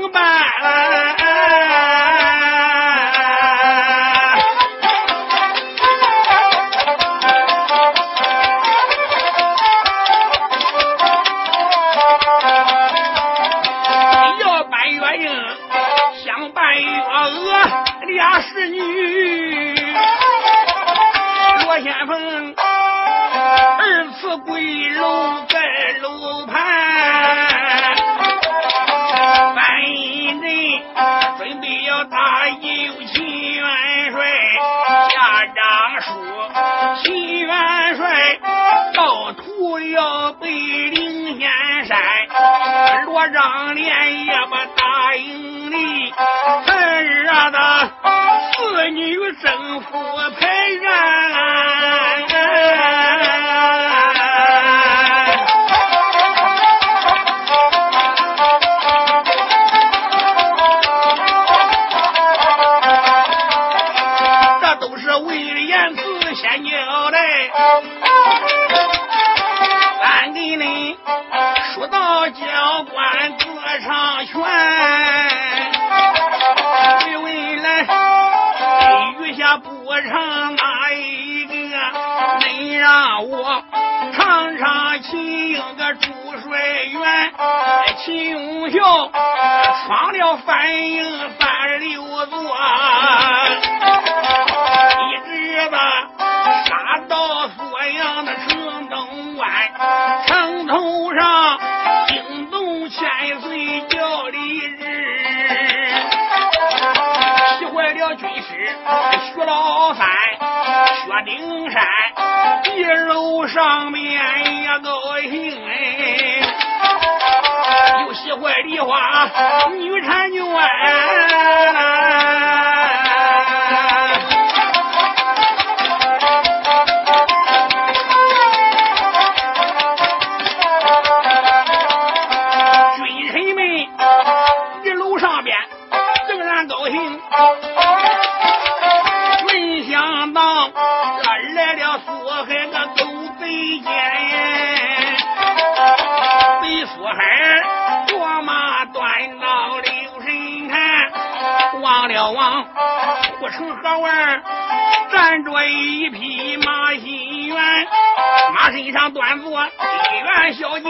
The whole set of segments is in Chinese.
明白顶山一楼上面也高兴哎，又喜欢梨花女婵娟。城河湾，站着一匹马心猿，马身上端坐一元小姐。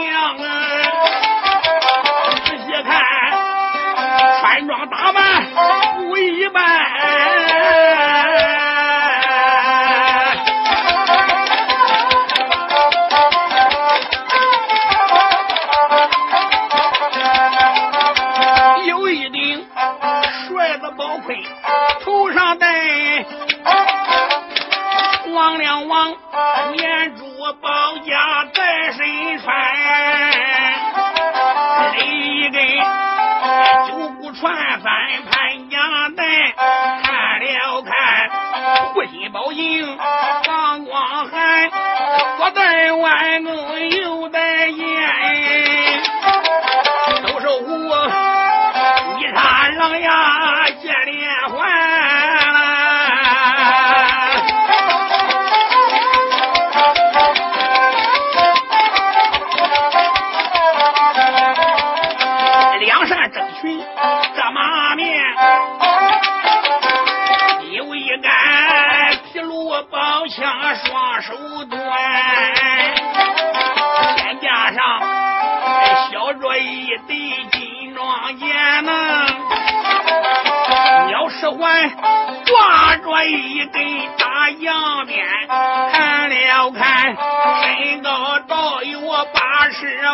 八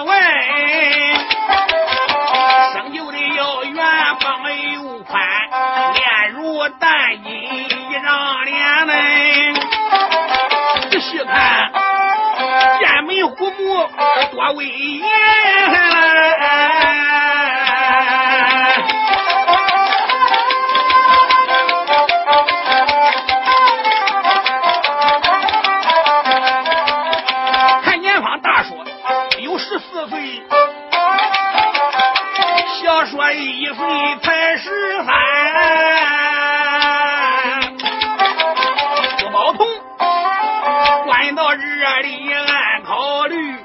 这里暗考虑，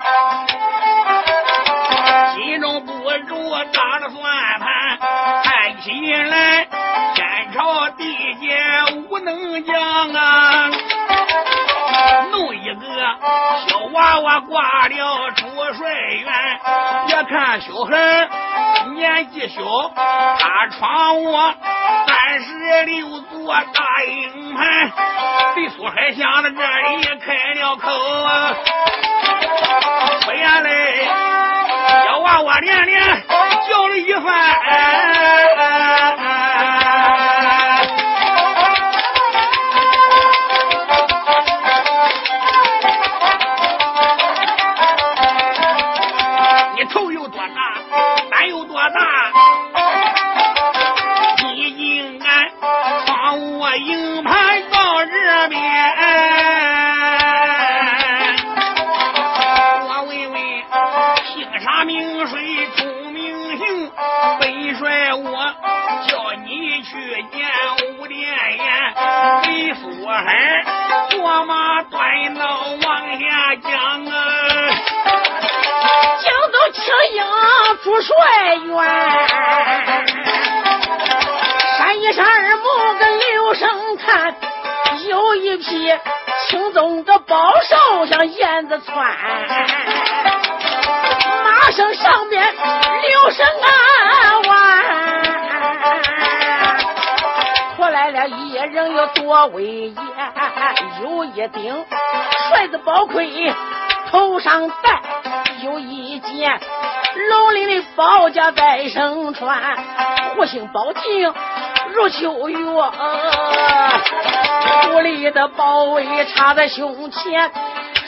心中不住打了算盘，看起来天朝地界无能将啊！弄一个小娃娃挂了主帅员，别看小孩年纪小，他闯我三十六座大营盘，对苏海想着这里开了口啊！说原来小娃娃连连叫了一番。帅员，山一山二木跟刘生看，有一匹青棕个宝兽像燕子窜，马身上边留神啊弯，驮来了一人有多威严，有一顶帅子宝盔头上戴。有一件龙鳞的宝甲在身穿，虎形宝镜如秋月，狐狸的宝威插在胸前，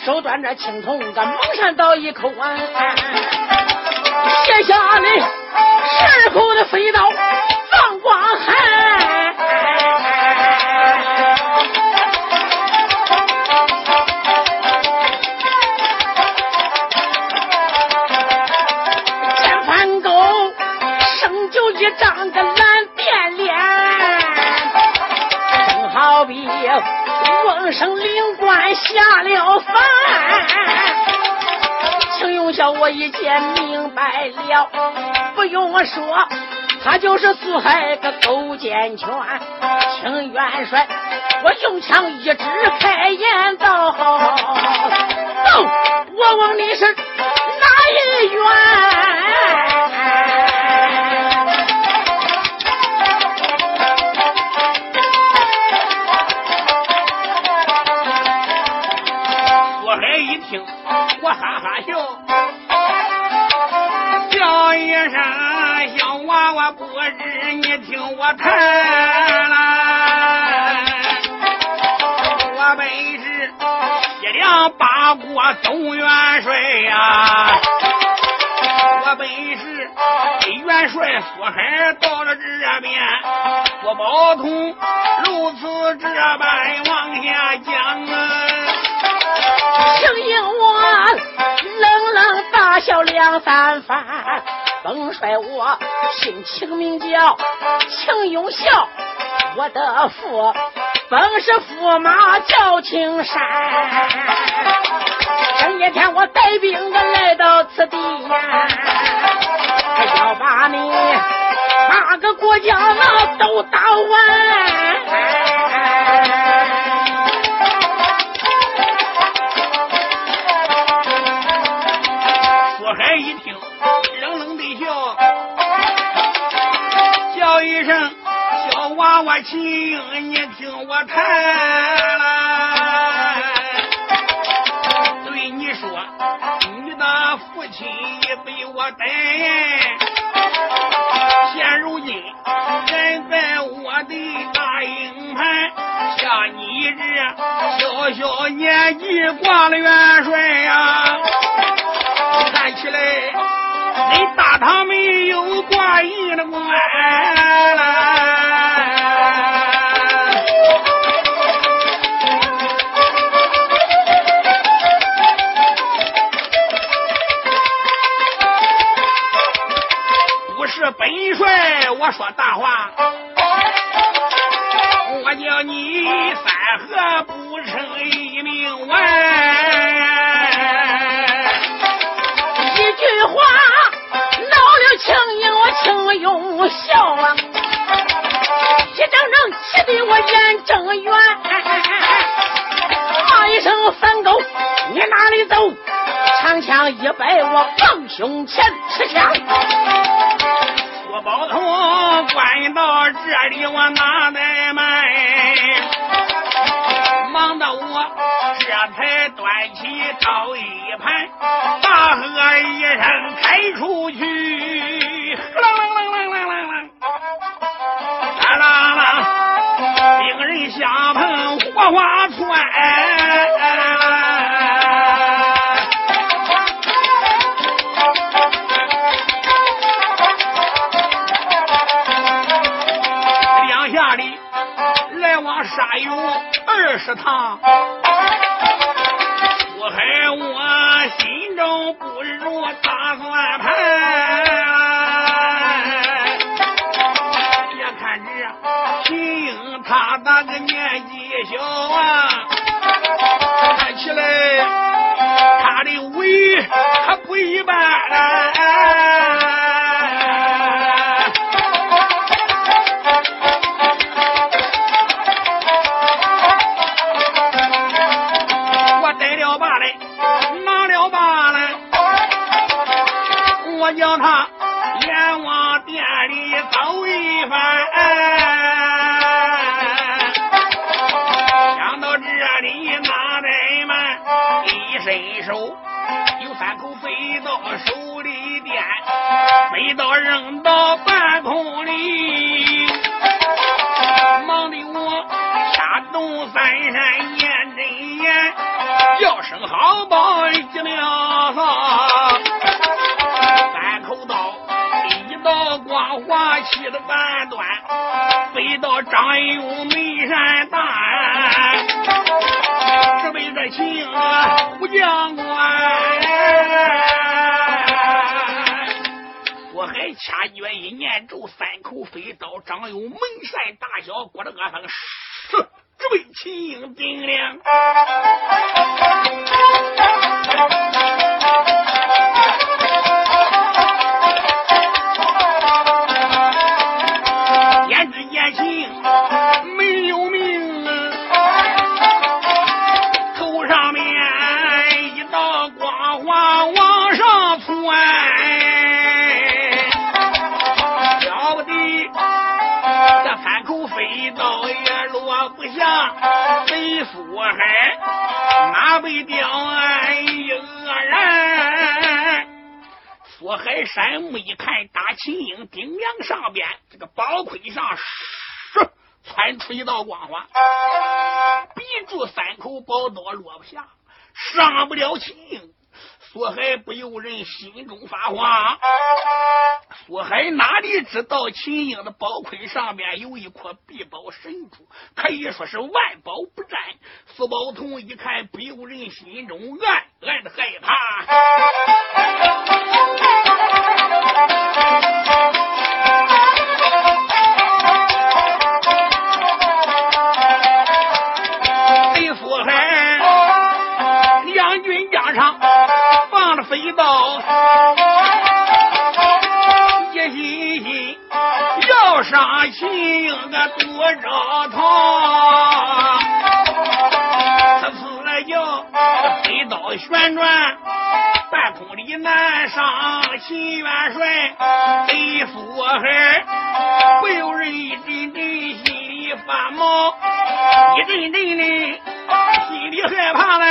手端着青铜的蒙山刀一口啊，写下的十口的飞刀放光寒。长个蓝变脸，正好比翁生灵官下了凡。秦永孝我一见明白了，不用我说，他就是四海个勾践拳。秦元帅，我用枪一指开言道：“走，我问你是哪一员？”我哈哈笑，叫一声小娃娃不知你听我谈啦。我本是一两八国总元帅呀，我本是元帅苏海到了这边，我包同如此这般往下讲啊。请应我冷冷大笑两三番。本帅我姓秦，名叫秦永孝，我的父本是驸马叫青山。这一天我带兵的来到此地呀，要把你八个国家那都打完。来一听，冷冷的笑，叫一声小娃娃亲，你听我谈来。对你说，你的父亲也被我逮，现如今人在我的大营盘，像你这小小年纪挂了元帅呀。看起来，你大堂没有挂印的官。不是本帅，我说大话，我叫你三河不成一命完。情用笑啊，一整整气得我眼睁圆，骂一声反狗，你哪里走？长枪一摆，我放胸前持枪。我包头关到这里，我哪怠慢？忙的我这才端起刀一盘，大喝一声开出去。啷啷啷啷啷啷啷，啦啦啦！令人相碰火花窜。来往沙涌二十趟，我还我心中不如打算盘。你看这秦英他那个年纪小啊，看起来他的胃可不一般。我逮了把来，拿了把来，我叫他阎王殿里走一番。伸手，有三口飞到手里边，飞到扔到半空里，动三山念真言，叫声好报几秒丧，三口刀一道光华起的半端，飞到张勇眉山大。这辈子情武将官，我还掐诀一念咒，三口飞刀，张勇门山大小，过了个声，是这位秦英海哪被刁安一恶人？福海山木一看，打秦英顶梁上边这个宝盔上，唰窜出一道光华，逼住三口宝刀落不下，伤不了秦英。苏海不由人心中发慌。苏海哪里知道秦英的宝盔上面有一颗必宝神珠，可以说是万宝不占。苏宝同一看，不由人心中暗暗的害怕。飞刀一心心要杀秦英个多招套，此次来叫飞刀旋转，半空里难上，秦元帅贼夫孩，不由人一阵阵心里发毛，一阵阵的心里害怕嘞，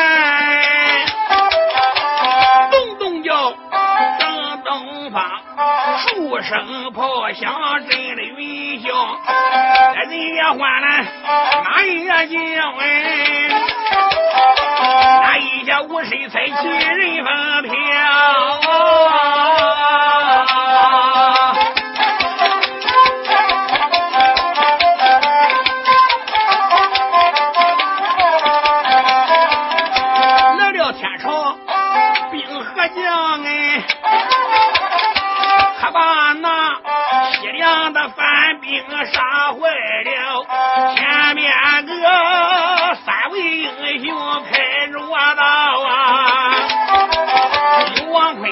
数声炮响震的云霄，这人也换了，哪也叫哎。那一下五十才起人风飘，来了天朝兵和将哎，可把那西凉的反兵杀坏了，前面个三位英雄开。我道啊，刘王坤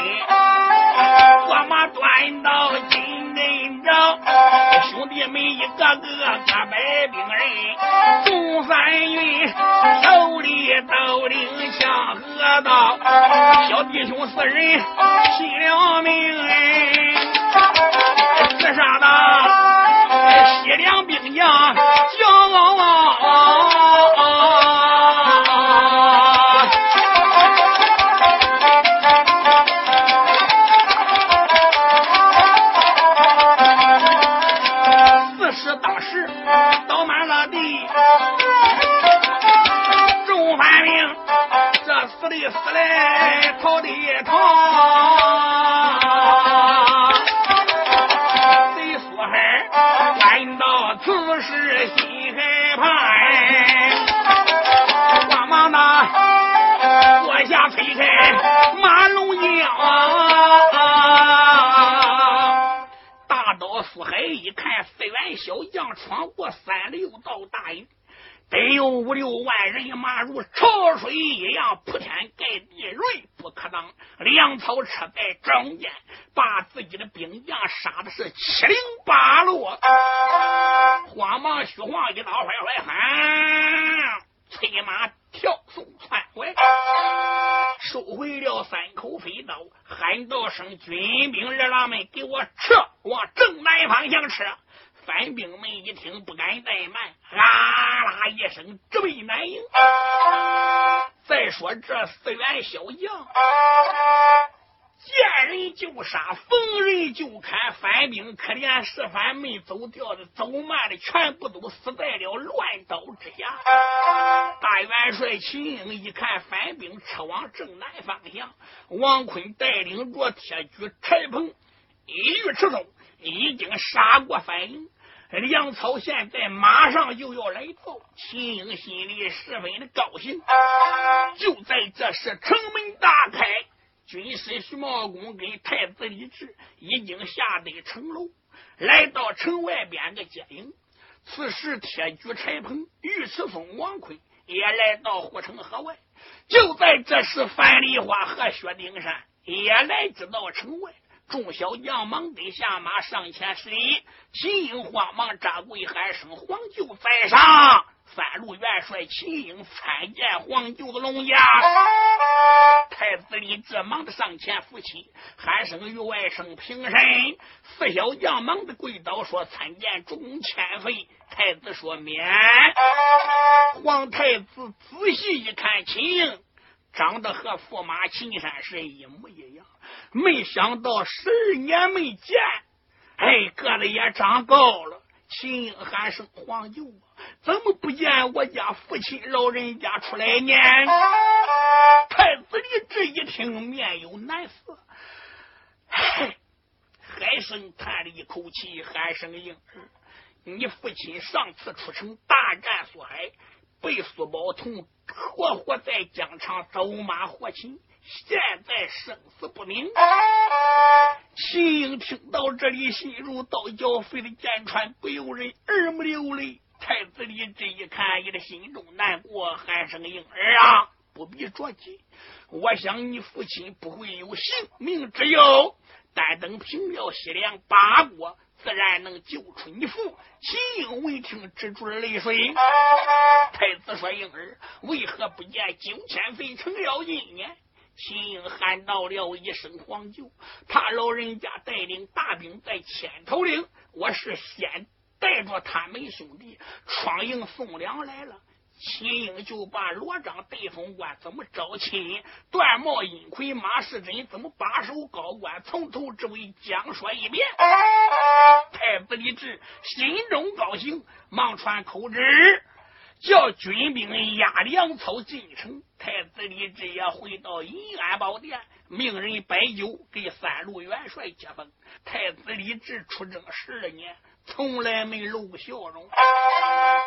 我马端到金人帐，兄弟们一个个个百兵人，宋三云手里都领枪和刀，小弟兄四人拼了命哎，这厮的西凉兵呀，将四十大石倒满了地，众犯兵这死的死来。打的是七零八落。慌忙虚晃一刀，坏坏喊，催马跳送窜回，收回了三口飞刀，喊道声：“军兵二郎们，给我撤，往正南方向撤。”反兵们一听，不敢怠慢，啊啦一声直奔南营。再说这四员小将，见人就杀，逢人就砍。反兵可怜是反没走掉的，走慢的全部都死在了乱刀之下。大元帅秦英一看反兵撤往正南方向，王坤带领着铁举柴鹏一律吃走。已经杀过反营，粮草现在马上就要来到，秦英心里十分的高兴。就在这时，城门大开，军师徐茂公跟太子李治已经下得城楼，来到城外边的接应。此时，铁举柴棚、尉迟松、王坤也来到护城河外。就在这时，樊梨花和薛丁山也来至到城外。众小将忙得下马上前施礼，秦英慌忙扎跪喊声：“皇舅在上！”三路元帅秦英参见皇舅的龙驾。太子李治忙的上前扶起，喊声：“与外甥平身。”四小将忙的跪倒说：“参见众千岁。”太子说：“免。”皇太子仔细一看，秦英长得和驸马秦山是一模一样。没想到十二年没见，哎，个子也长高了。秦英喊声：“皇舅，怎么不见我家父亲老人家出来呢？”太子李治一听，面有难色，唉，海生叹了一口气，喊声：“婴儿，你父亲上次出城大战苏海，被苏宝同活活在疆场走马活擒。”现在生死不明，秦英听到这里，心如刀绞，飞的剑穿，不由人耳目流泪。太子李这一看，也的心中难过，喊声：“婴儿啊，不必着急，我想你父亲不会有性命之忧。但等平了西凉八国，自然能救出你父。”秦英闻听，止住了泪水。太子说：“婴儿为何不见九千岁程咬金呢？”秦英喊到了一声“黄舅”，他老人家带领大兵在千头岭，我是先带着他们兄弟闯营送粮来了。秦英就把罗章对锋官怎么招亲，段茂、阴魁、马世珍怎么把守高官，从头至尾讲说一遍。太子李治心中高兴，忙传口旨，叫军兵押粮草进城。太子李治也回到银安宝殿，命人摆酒给三路元帅接风。太子李治出征十二年。从来没露过笑容，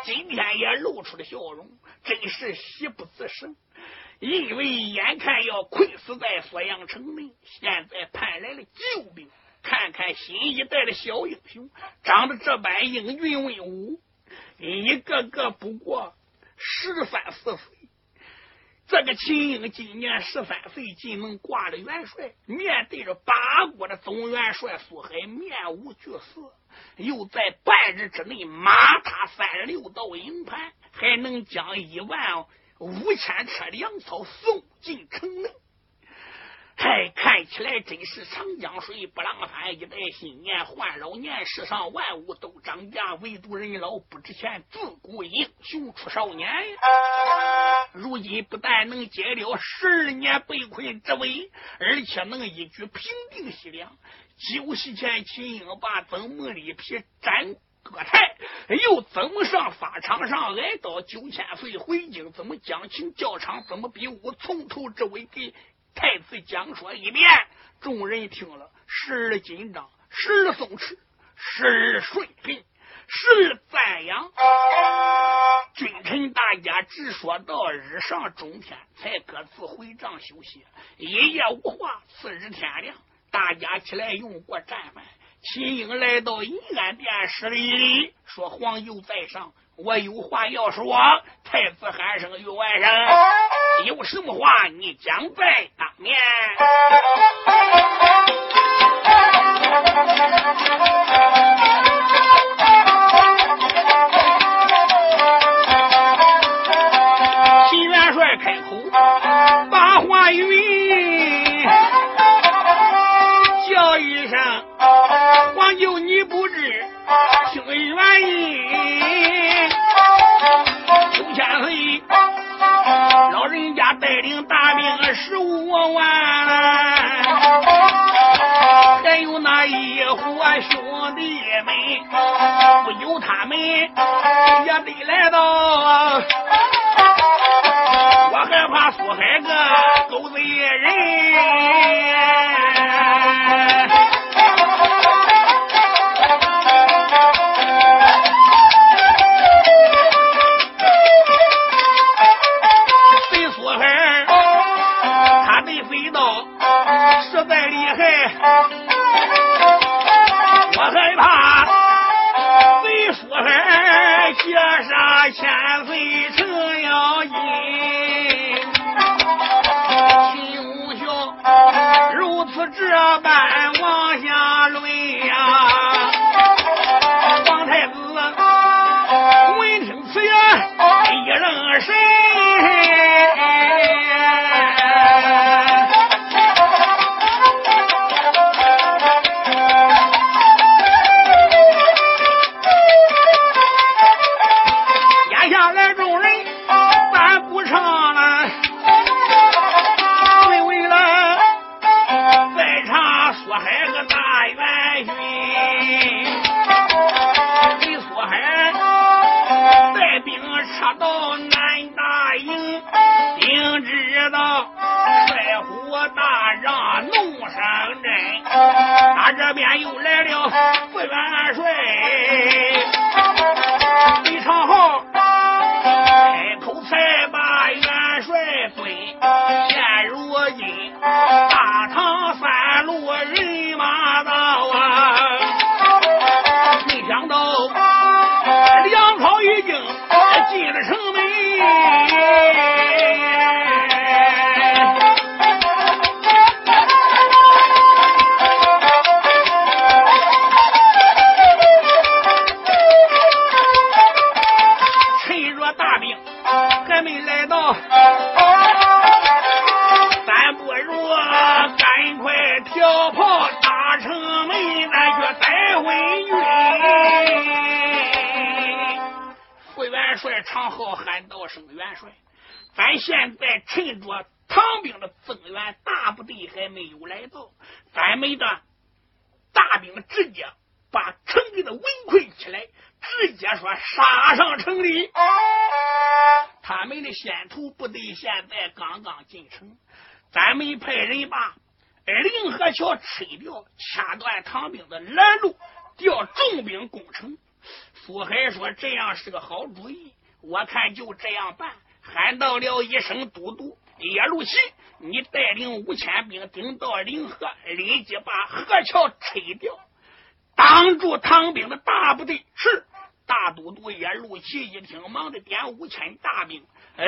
今天也露出了笑容，真是喜不自胜。因为眼看要困死在锁阳城内，现在盼来了救兵。看看新一代的小英雄，长得这般英俊威武，一个个不过十三四岁。这个秦英今年十三岁，进门挂了元帅，面对着八国的总元帅苏海，面无惧色。又在半日之内马踏三十六道营盘，还能将一万五千车粮草送进城内。嗨，看起来真是长江水不浪翻，一代新年换老年。世上万物都涨价，唯独人老不值钱。自古英雄出少年！如今不但能解了十二年被困之危，而且能一举平定西凉。酒席前，秦英把曾孟里皮斩割台，又怎么上法场上挨到九千岁回京？怎么讲情教场？怎么比武？从头至尾给太子讲说一遍。众人听了，时而紧张，时而松弛，时而顺平，时而赞扬。君臣大家直说到日上中天，才各自回帐休息。一夜无话，次日天亮。大家起来用过战饭，秦英来到银安殿施了一礼，说：“皇佑在上，我有话要说。”太子喊声：“玉外甥，有什么话你讲在当面。”拦路，调重兵攻城。苏海说：“这样是个好主意，我看就这样办。”喊到了一声：“都督叶路奇，你带领五千兵顶到临河，立即把河桥拆掉，挡住唐兵的大部队。”是。大都督叶路奇一听，忙的点五千大兵，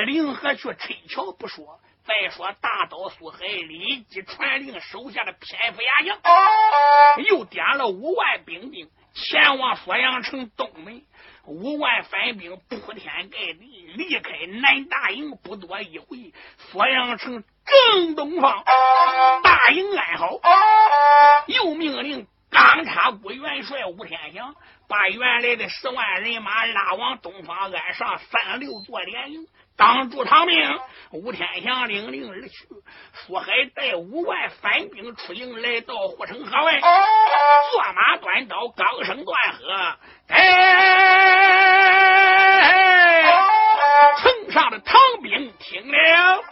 临河去拆桥不说，再说大刀苏海立即传令手下的偏府牙将，又点了五万兵丁前往锁阳城东门。五万反兵铺天盖地离开南大营，不多一回，锁阳城正东方大营安好，又命令。刚差国元帅吴天祥把原来的十万人马拉往东方，安上三六座连营，挡住唐兵。吴天祥领令而去，苏海带五万反兵出营，来到护城河外，坐马端刀，高声断喝：“哎！”城上的唐兵听了。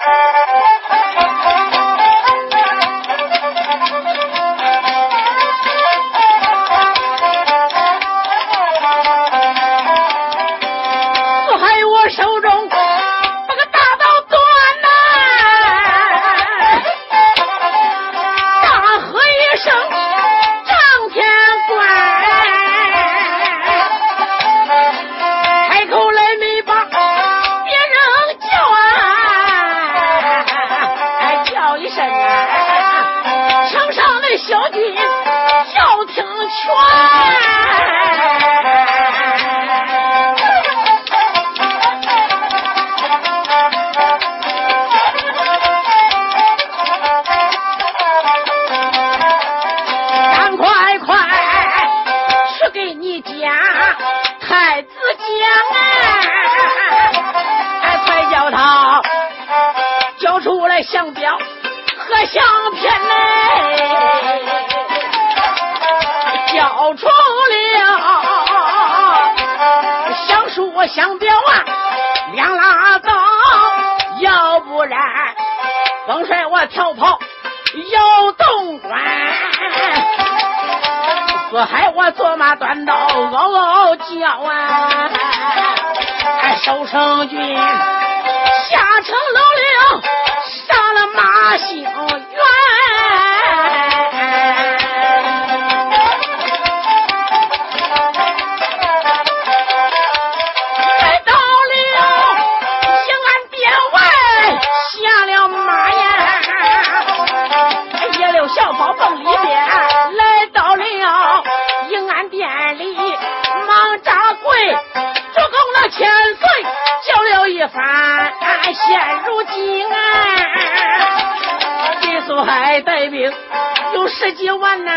全相表啊，两拉倒，要不然甭帅我跳跑要动关，四海我坐马端刀嗷嗷叫啊，守城军下城楼了，十几万呐，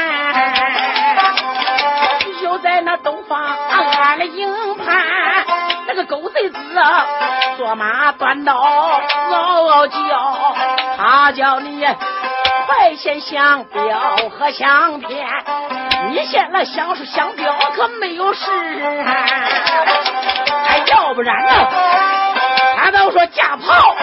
又在那东方安了营盘，那个狗贼子坐马端刀嗷嗷叫，他叫你快献香标和香片，你献了香书香标可没有事，哎，要不然呢？他都说架炮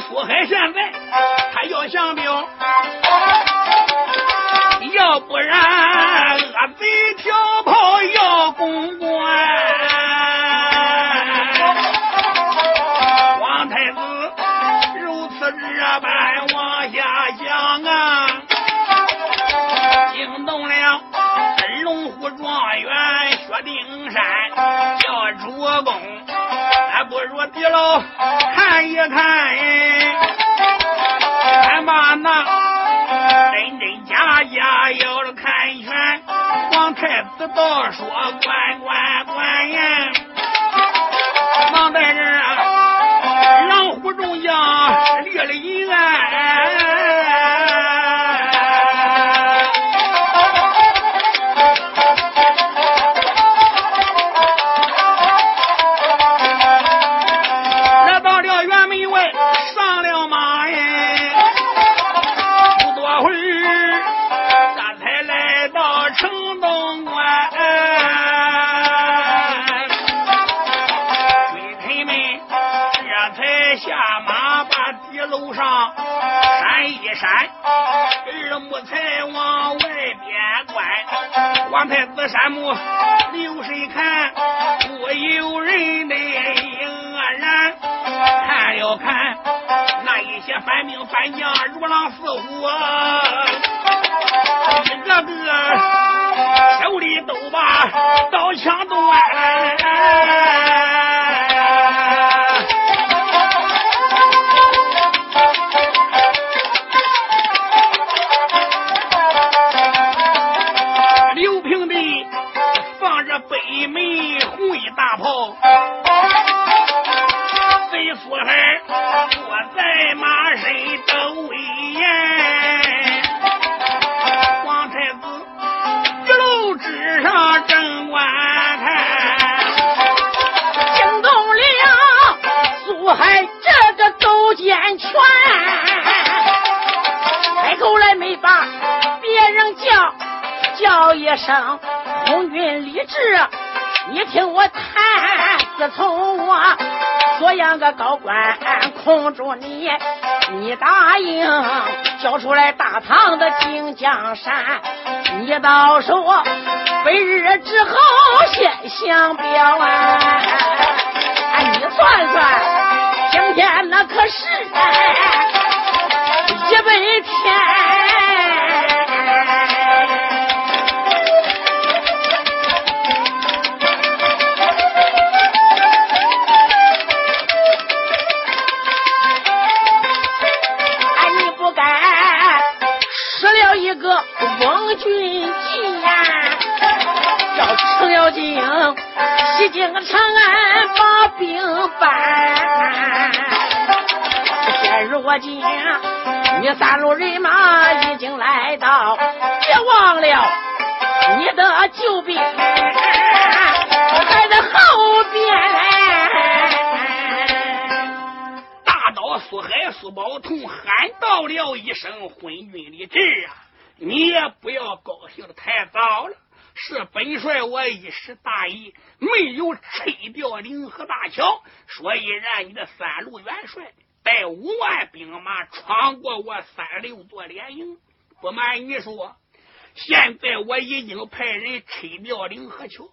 苏海，现在他要降兵，要不然恶贼跳炮要功。地老看一看，俺把那真真假假要看全，皇太子倒说管山木留神看，不由人的影然。看了看那一些反兵反将，如狼似虎，一个个手里都把刀枪端。声空军立志，你听我谈。自从我做样个高官控住你，你答应交出来大唐的金江山，你到时候百日之后先相表啊！你算算，今天那可是一百天。西京长安把兵搬，现如今你三路人马已经来到，别忘了你的救兵还在后边。大刀苏海苏宝同喊道了一声：“昏君立志啊！你也不要高兴的太早了。”是本帅我一时大意，没有拆掉凌河大桥，所以让你的三路元帅带五万兵马闯过我三六座连营。不瞒你说，现在我已经派人拆掉凌河桥，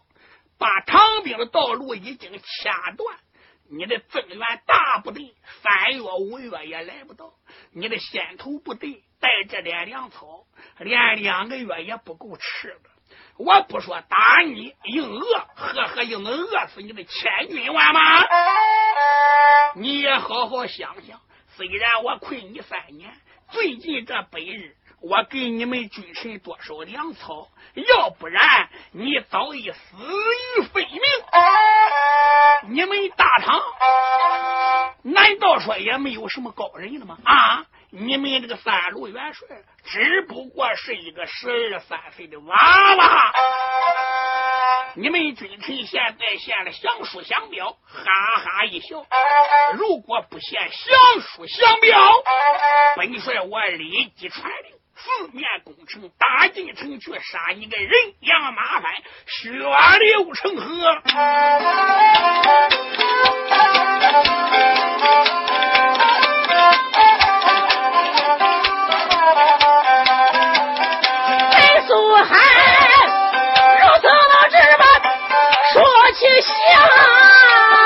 把唐兵的道路已经掐断。你的增援大部队三月五月也来不到，你的先头部队带着点粮草，连两个月也不够吃的。我不说打你硬饿，呵呵，又能饿死你的千军万马。你也好好想想，虽然我困你三年，最近这百日，我给你们君臣多少粮草？要不然你早已死于非命。你们大唐难道说也没有什么高人了吗？啊！你们这个三路元帅只不过是一个十二三岁的娃娃你们君臣现在献了降书降表哈哈一笑如果不献降书降表本帅我立即传令四面攻城打进城去杀你个人仰马翻血流成河う。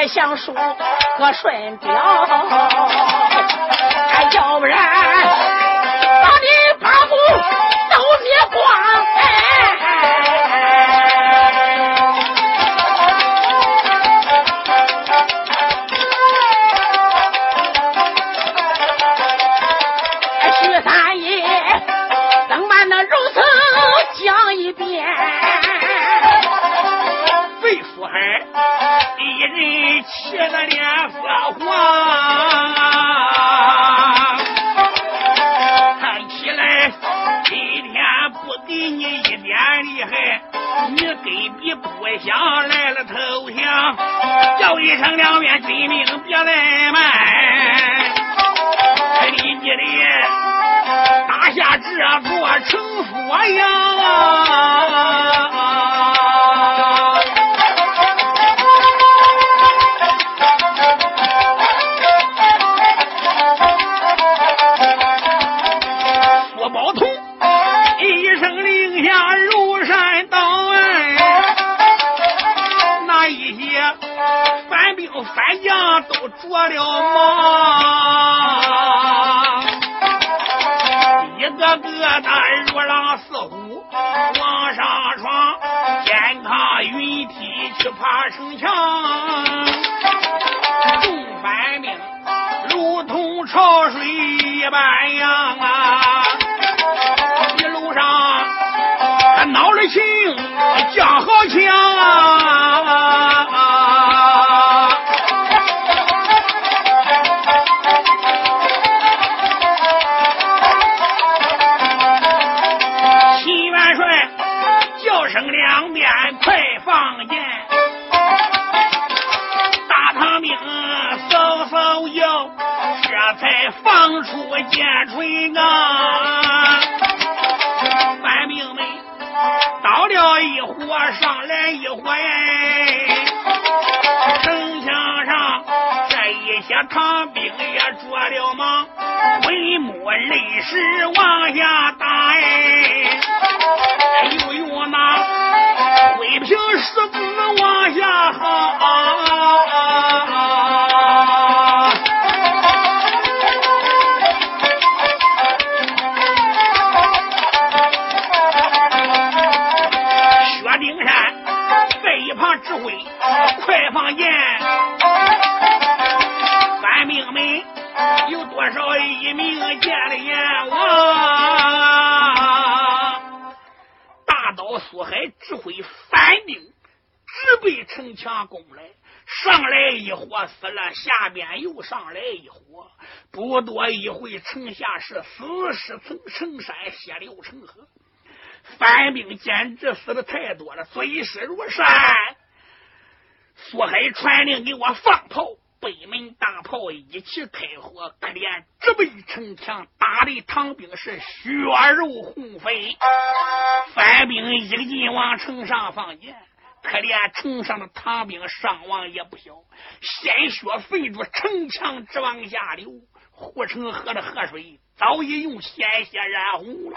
也想输个顺表，要不然把你八股都灭光。一人气得脸发黄，看起来今天不给你一点厉害，你根本不想来了投降，叫一声两面真命别来慢，还记得的打下这座城府呀。that I 这才放出剑锤啊！官兵们倒了一伙，上来一伙哎，城墙上这一些长兵也着了忙，文武泪石往下打哎，又用那灰瓶石子往下夯。啊啊啊苏海指挥反兵，直奔城墙攻来。上来一伙死了，下边又上来一伙。不多一会，城下是死尸层城山，血流成河。反兵简直死的太多了，嘴尸如山。苏海传令给我放炮，北门大炮一起开火，可怜直北城墙，打的唐兵是血肉横飞。反兵一个劲往城上放箭，可怜城上的唐兵伤亡也不小，鲜血飞着城墙直往下流。护城河的河水早已用鲜血染红了。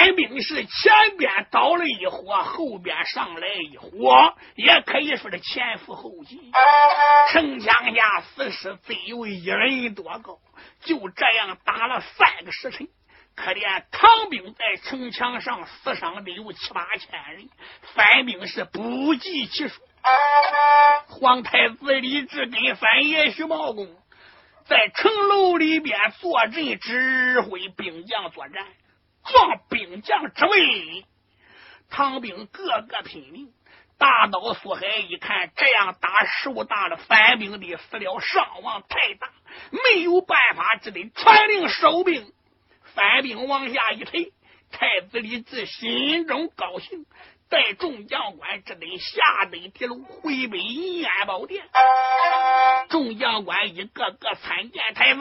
反兵是前边倒了一伙，后边上来一伙，也可以说是前赴后继。城墙下死尸只有一人多高，就这样打了三个时辰。可怜唐兵在城墙上死伤的有七八千人，反兵是不计其数。皇太子李治跟反爷徐茂公。在城楼里边坐镇，指挥兵将作战，壮兵将之威。唐兵个个拼命。大刀苏海一看，这样打手大的反兵的死了，伤亡太大，没有办法，只得传令收兵。反兵往下一退，太子李治心中高兴。带众将官只得下登铁路，回奔银安宝殿。众将官一个个参见太子。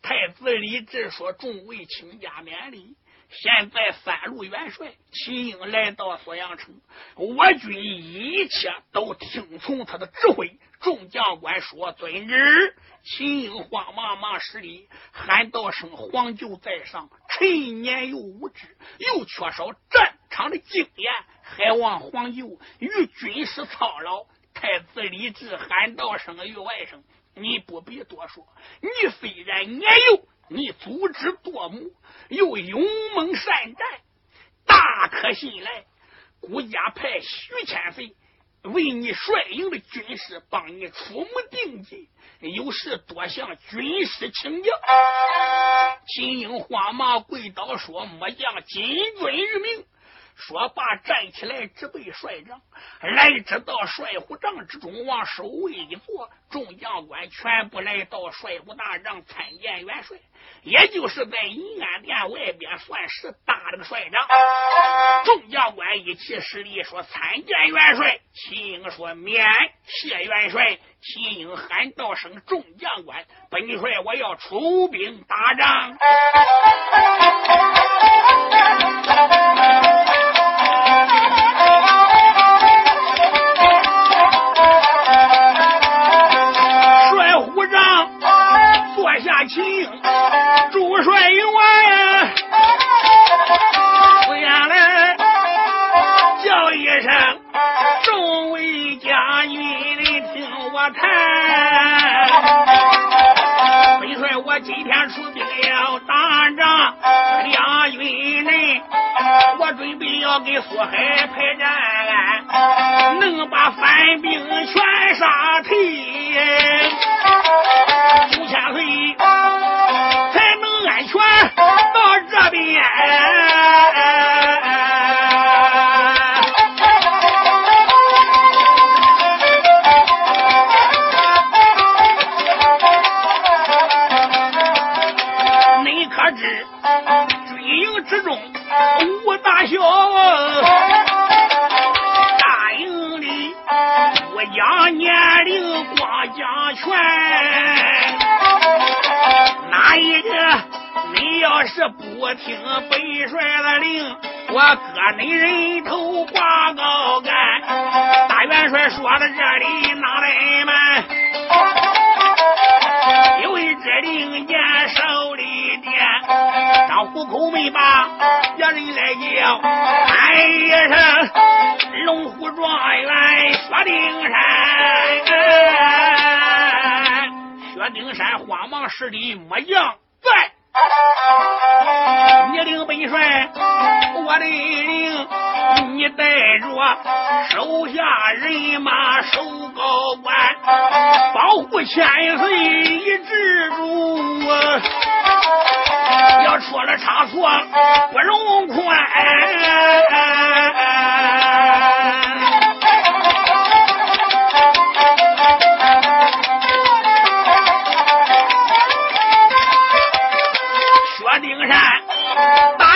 太子李治说：“众位卿家免礼。现在三路元帅秦英来到锁阳城，我军一切都听从他的指挥。”众将官说：“遵旨。”秦英慌忙忙施礼，喊道声：“皇舅在上，臣年幼无知，又缺少战场的经验，还望皇舅与军师操劳。”太子李治喊道声：“与外甥，你不必多说。你虽然年幼，你足智多谋，又勇猛善战，大可信赖。孤家派徐千岁。”为你率领的军师帮你出谋定计，有事多向军师请教。秦英慌忙跪倒说：“末将谨遵于命。”说罢，站起来直奔帅帐，来直到帅府帐之中，往首位一坐。众将官全部来到帅府大帐参见元帅，也就是在银安殿外边算是搭了个帅帐。众将官一起施礼，说参见元帅。秦英说免谢元帅。秦英喊道声：“众将官，本帅我要出兵打仗。”主帅员，不言来叫一声，众位将军，你听我谈。本帅我今天出兵要打仗，两军人，我准备要给苏海排战，能把反兵全杀退。五千岁。安全到这边，你可知军营之中无大小？大营里我将年龄光将全，哪一个？你要是不听本帅的令，我割你人头挂高杆。大元帅说到这里，哪来们？有一支令箭手里点，张虎口没把别人来叫，喊一声龙虎状元薛丁山。薛丁山慌忙施礼，末将在。你领本帅，我的领，你带着手下人马守高关，保护千岁一直住。要出了差错，不容宽。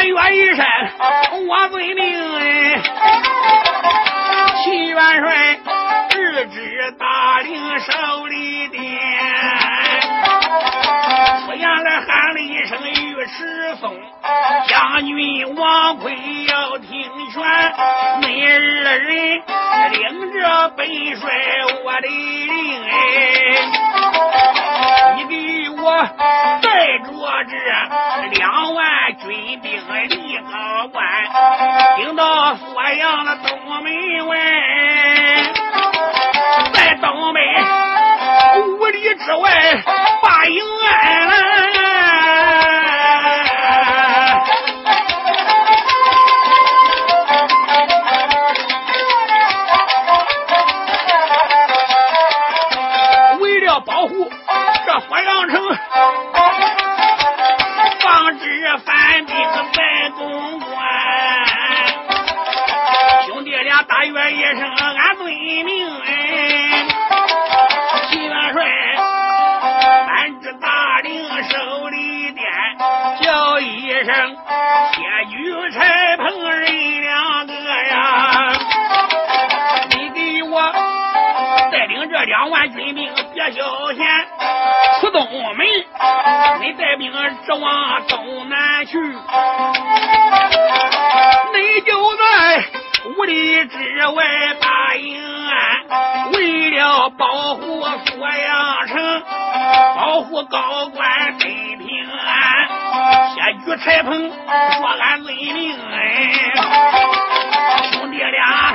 一声，我遵命。秦元帅日之大令手里点，出言来喊了一声尉迟松，将军王奎要听劝，每二人领着本帅我的令哎，你给我带着这两万军兵立高官，听到锁阳的东门外。在东门五里之外把营安，三兵白公关，兄弟俩大约一声，俺遵命。哎，秦元帅，俺这大令手里点，叫一声，铁举柴捧人两个呀，你给我带领这两万军兵，别消闲。往东南去，你就在五里之外打营安，为了保护锁阳城，保护高官得平安。铁举柴棚，说俺遵命哎！兄弟俩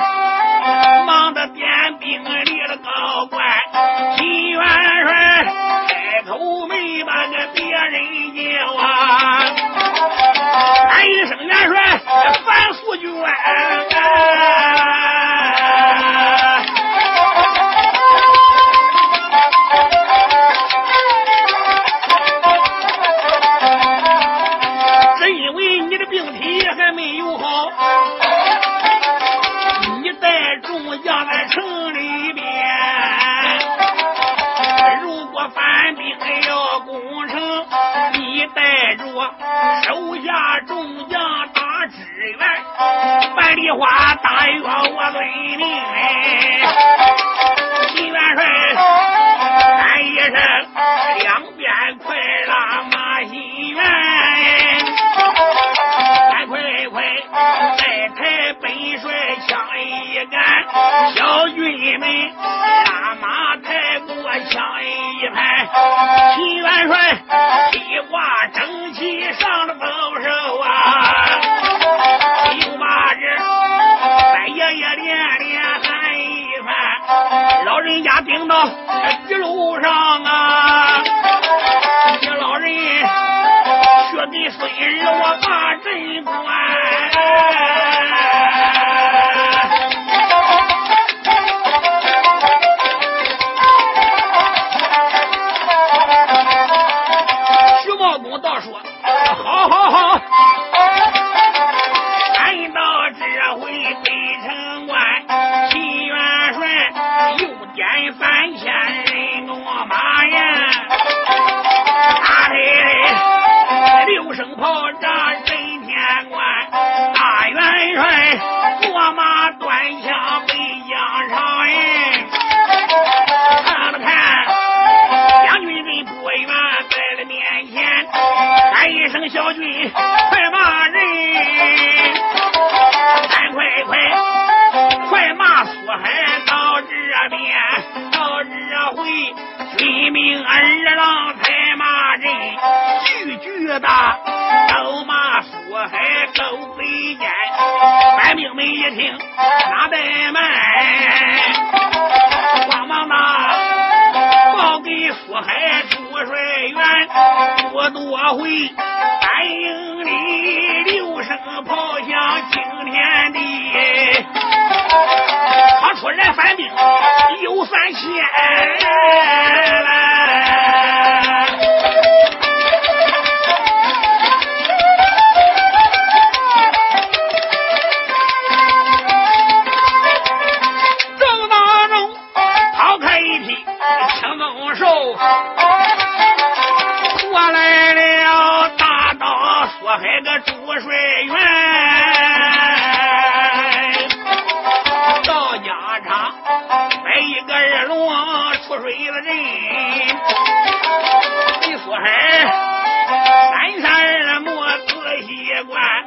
山下被压上哎，看了看，将军人不远在了面前，喊一声小军，快骂人，赶快快，快骂苏海到这边，到这回军命二郎才骂人，句句的都骂苏海狗贼奸。病们一听，哪怠慢，慌忙呐报给福海主帅员，多多回三营里六声炮响惊天地，他出来反兵有三千。出水园，到家场买一个二龙出水的人，你说是？三三二么仔细惯？